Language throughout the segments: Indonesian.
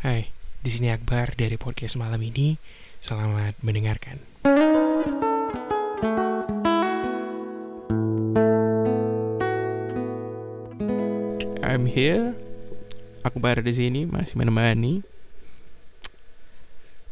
Hai, di sini Akbar dari podcast malam ini. Selamat mendengarkan. I'm here. Akbar di sini masih menemani.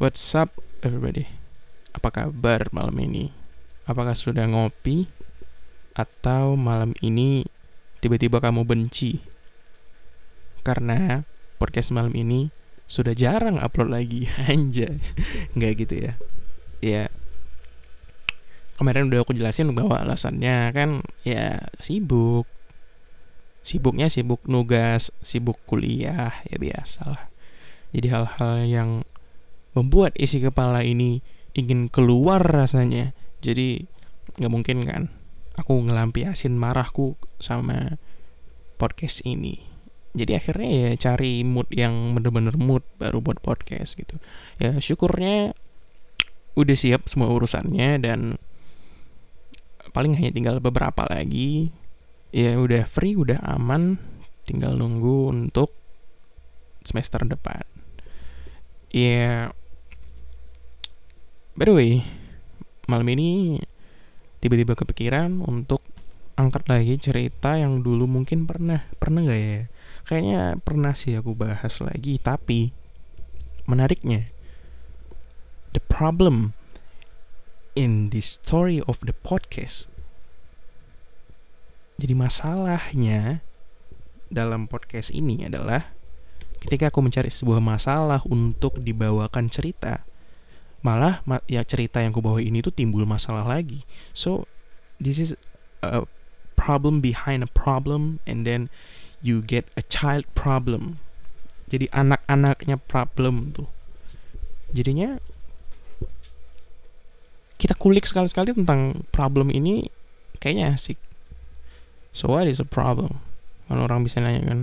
What's up, everybody? Apa kabar malam ini? Apakah sudah ngopi? Atau malam ini tiba-tiba kamu benci? Karena podcast malam ini sudah jarang upload lagi. Anjay. Nggak gitu ya. Ya. Kemarin udah aku jelasin bahwa alasannya kan ya sibuk. Sibuknya sibuk nugas sibuk kuliah ya biasalah. Jadi hal-hal yang membuat isi kepala ini ingin keluar rasanya. Jadi nggak mungkin kan aku ngelampiasin marahku sama podcast ini jadi akhirnya ya cari mood yang bener-bener mood baru buat podcast gitu. Ya syukurnya udah siap semua urusannya dan paling hanya tinggal beberapa lagi. Ya udah free udah aman. Tinggal nunggu untuk semester depan. Ya by the way malam ini tiba-tiba kepikiran untuk angkat lagi cerita yang dulu mungkin pernah pernah nggak ya? Kayaknya pernah sih aku bahas lagi tapi menariknya the problem in the story of the podcast. Jadi masalahnya dalam podcast ini adalah ketika aku mencari sebuah masalah untuk dibawakan cerita malah ya cerita yang aku bawa ini tuh timbul masalah lagi. So this is a problem behind a problem and then you get a child problem. Jadi anak-anaknya problem tuh. Jadinya kita kulik sekali-sekali tentang problem ini kayaknya asik. So what is a problem? Kalau orang bisa nanya kan,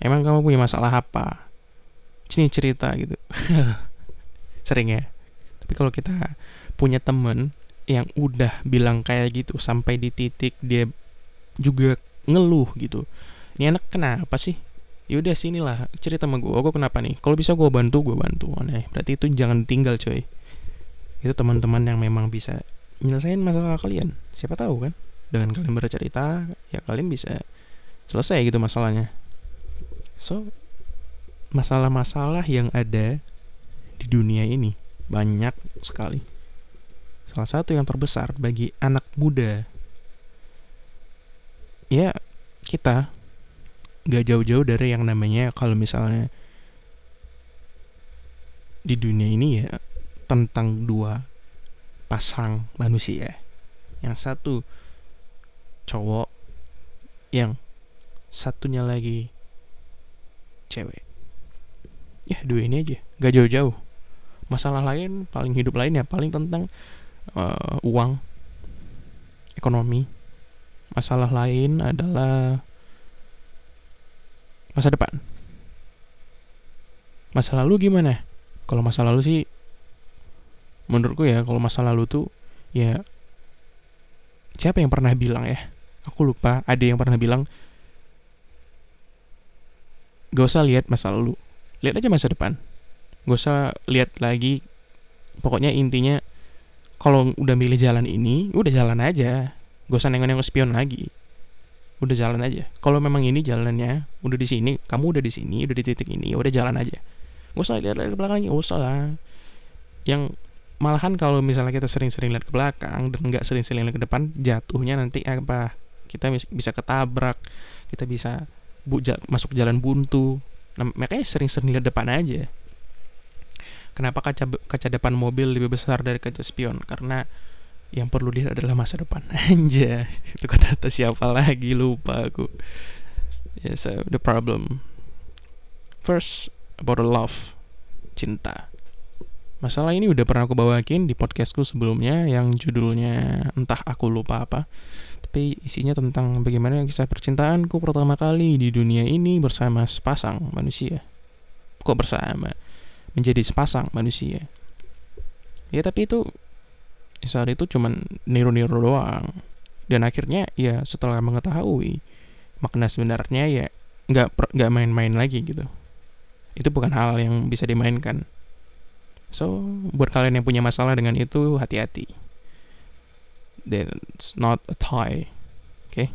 emang kamu punya masalah apa? Sini cerita gitu. Sering ya. Tapi kalau kita punya temen yang udah bilang kayak gitu sampai di titik dia juga ngeluh gitu. Ini anak kenapa sih? Yaudah sinilah cerita sama gue gue kenapa nih? Kalau bisa gue bantu gue bantu. Aneh berarti itu jangan tinggal coy. Itu teman-teman yang memang bisa nyelesain masalah kalian. Siapa tahu kan? Dengan kalian bercerita ya kalian bisa selesai gitu masalahnya. So masalah-masalah yang ada di dunia ini banyak sekali salah satu yang terbesar bagi anak muda ya kita gak jauh-jauh dari yang namanya kalau misalnya di dunia ini ya tentang dua pasang manusia. Yang satu cowok, yang satunya lagi cewek. Ya dua ini aja, gak jauh-jauh. Masalah lain, paling hidup lain ya paling tentang uh, uang, ekonomi. Masalah lain adalah masa depan. Masa lalu gimana? Kalau masa lalu sih menurutku ya kalau masa lalu tuh ya siapa yang pernah bilang ya? Aku lupa, ada yang pernah bilang gak usah lihat masa lalu, lihat aja masa depan. Gak usah lihat lagi. Pokoknya intinya kalau udah milih jalan ini, udah jalan aja. Gak usah nengok-nengok spion lagi. Udah jalan aja. Kalau memang ini jalannya udah di sini kamu udah di sini udah di titik ini udah jalan aja. Gak usah lihat ke belakang gak usah lah. Yang malahan kalau misalnya kita sering-sering lihat ke belakang dan nggak sering-sering lihat ke depan jatuhnya nanti apa? Kita bisa ketabrak kita bisa bu, masuk jalan buntu. Nah, makanya sering-sering lihat depan aja kenapa kaca kaca depan mobil lebih besar dari kaca spion? Karena yang perlu dilihat adalah masa depan. Aja itu kata-kata siapa lagi? Lupa aku. Ya yeah, so the problem. First about love. Cinta. Masalah ini udah pernah aku bawakin di podcastku sebelumnya yang judulnya entah aku lupa apa. Tapi isinya tentang bagaimana kisah percintaanku pertama kali di dunia ini bersama sepasang manusia. Kok bersama menjadi sepasang manusia. Ya tapi itu saat itu cuman niru-niru doang. Dan akhirnya ya setelah mengetahui makna sebenarnya ya nggak nggak main-main lagi gitu. Itu bukan hal yang bisa dimainkan. So buat kalian yang punya masalah dengan itu hati-hati. That's not a toy oke okay?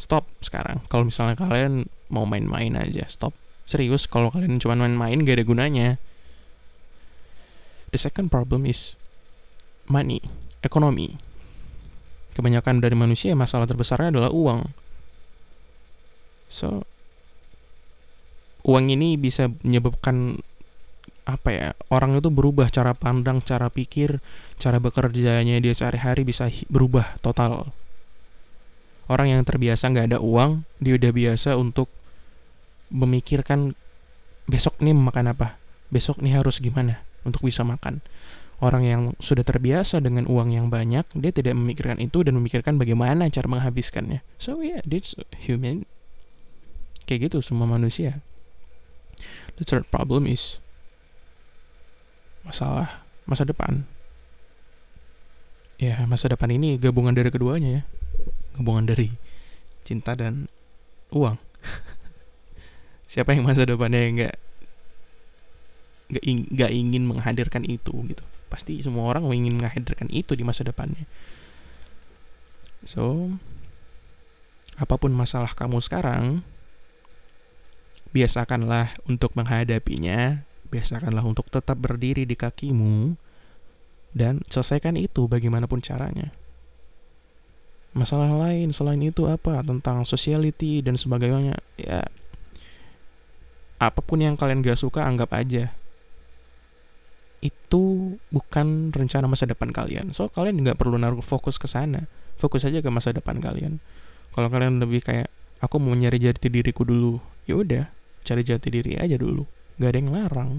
stop sekarang. Kalau misalnya kalian mau main-main aja stop serius kalau kalian cuma main-main gak ada gunanya. The second problem is money ekonomi. Kebanyakan dari manusia masalah terbesarnya adalah uang. So uang ini bisa menyebabkan apa ya orang itu berubah cara pandang cara pikir cara bekerjanya dia sehari-hari bisa berubah total. Orang yang terbiasa nggak ada uang dia udah biasa untuk memikirkan besok nih makan apa besok nih harus gimana untuk bisa makan orang yang sudah terbiasa dengan uang yang banyak dia tidak memikirkan itu dan memikirkan bagaimana cara menghabiskannya so yeah this human kayak gitu semua manusia the third problem is masalah masa depan. Ya, masa depan ini gabungan dari keduanya ya. Gabungan dari cinta dan uang. Siapa yang masa depannya nggak nggak ing, ingin menghadirkan itu gitu. Pasti semua orang ingin menghadirkan itu di masa depannya. So, apa pun masalah kamu sekarang, biasakanlah untuk menghadapinya biasakanlah untuk tetap berdiri di kakimu dan selesaikan itu bagaimanapun caranya. Masalah lain selain itu apa? Tentang sociality dan sebagainya. Ya, apa pun yang kalian gak suka anggap aja. Itu bukan rencana masa depan kalian. So kalian nggak perlu naruh fokus ke sana. Fokus aja ke masa depan kalian. Kalau kalian lebih kayak aku mau nyari jati diriku dulu, ya udah cari jati diri aja dulu gak ada yang larang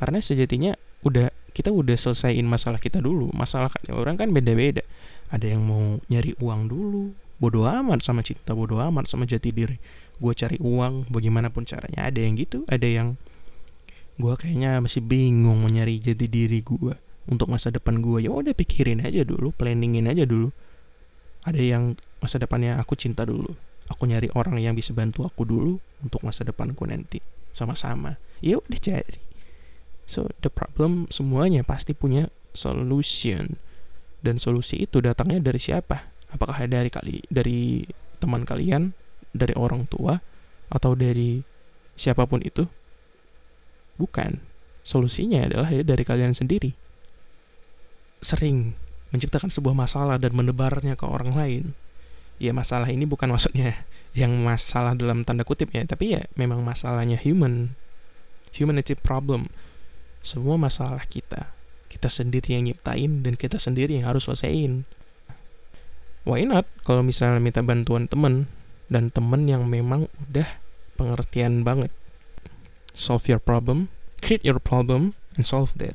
karena sejatinya udah kita udah selesaiin masalah kita dulu masalah orang kan beda-beda ada yang mau nyari uang dulu bodoh amat sama cinta bodoh amat sama jati diri. Gue cari uang bagaimanapun caranya. Ada yang gitu ada yang gue kayaknya masih bingung mau nyari jati diri gue untuk masa depan gue ya udah pikirin aja dulu planningin aja dulu. Ada yang masa depannya aku cinta dulu. Aku nyari orang yang bisa bantu aku dulu untuk masa depanku nanti. Sama-sama. Ya udah cari. So the problem semuanya pasti punya solution. Dan solusi itu datangnya dari siapa apakah dari kali dari teman kalian dari orang tua atau dari siapa pun itu? Bukan. Solusinya adalah ya dari kalian sendiri. Sering menciptakan sebuah masalah dan menebarnya ke orang lain. Ya masalah ini bukan maksudnya yang masalah dalam tanda kutip ya tapi ya memang masalahnya human. Humanity problem. Semua masalah kita. Kita sendiri yang nyiptain dan kita sendiri yang harus selesaiin why not kalau misalnya minta bantuan temen dan temen yang memang udah pengertian banget solve your problem create your problem and solve that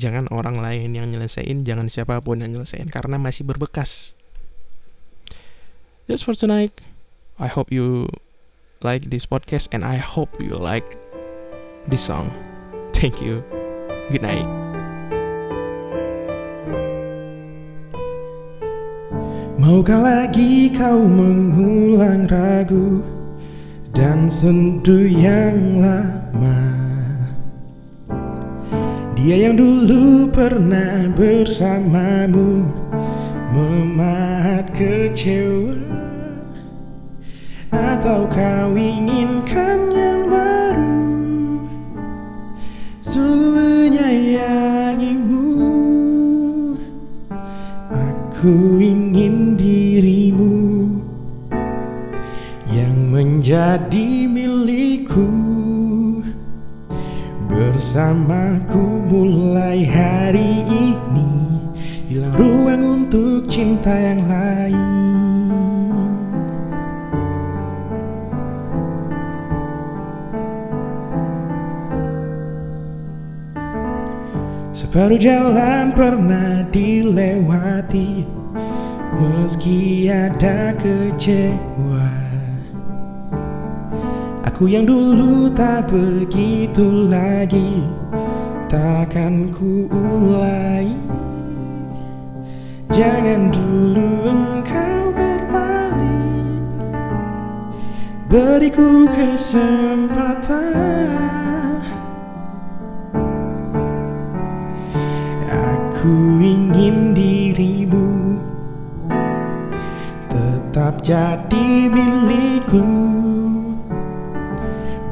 jangan orang lain yang nyelesain jangan siapa pun yang nyelesain karena masih berbekas that's for tonight I hope you like this podcast and I hope you like this song. Thank you. Good night. Maukah lagi kau mengulang ragu dan sendu yang lama? Dia yang dulu pernah bersamamu Memahat kecewa. Atau kau inginkan yang baru? Sungguh menyayangimu Aku ingin menjadi milikku. Bersamaku mulai hari ini Hilang ruang untuk cinta yang lain. Separuh jalan pernah dilewati Meski ada kecewa Aku yang dulu tak begitu lagi Takkan ku ulai. Jangan dulu engkau berbalik Beriku kesempatan. Aku ingin dirimu Tetap jadi milikku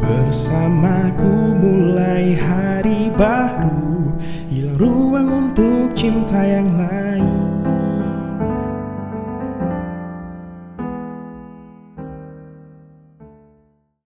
Bersamaku mulai hari baru. Hilang ruang untuk cinta yang lain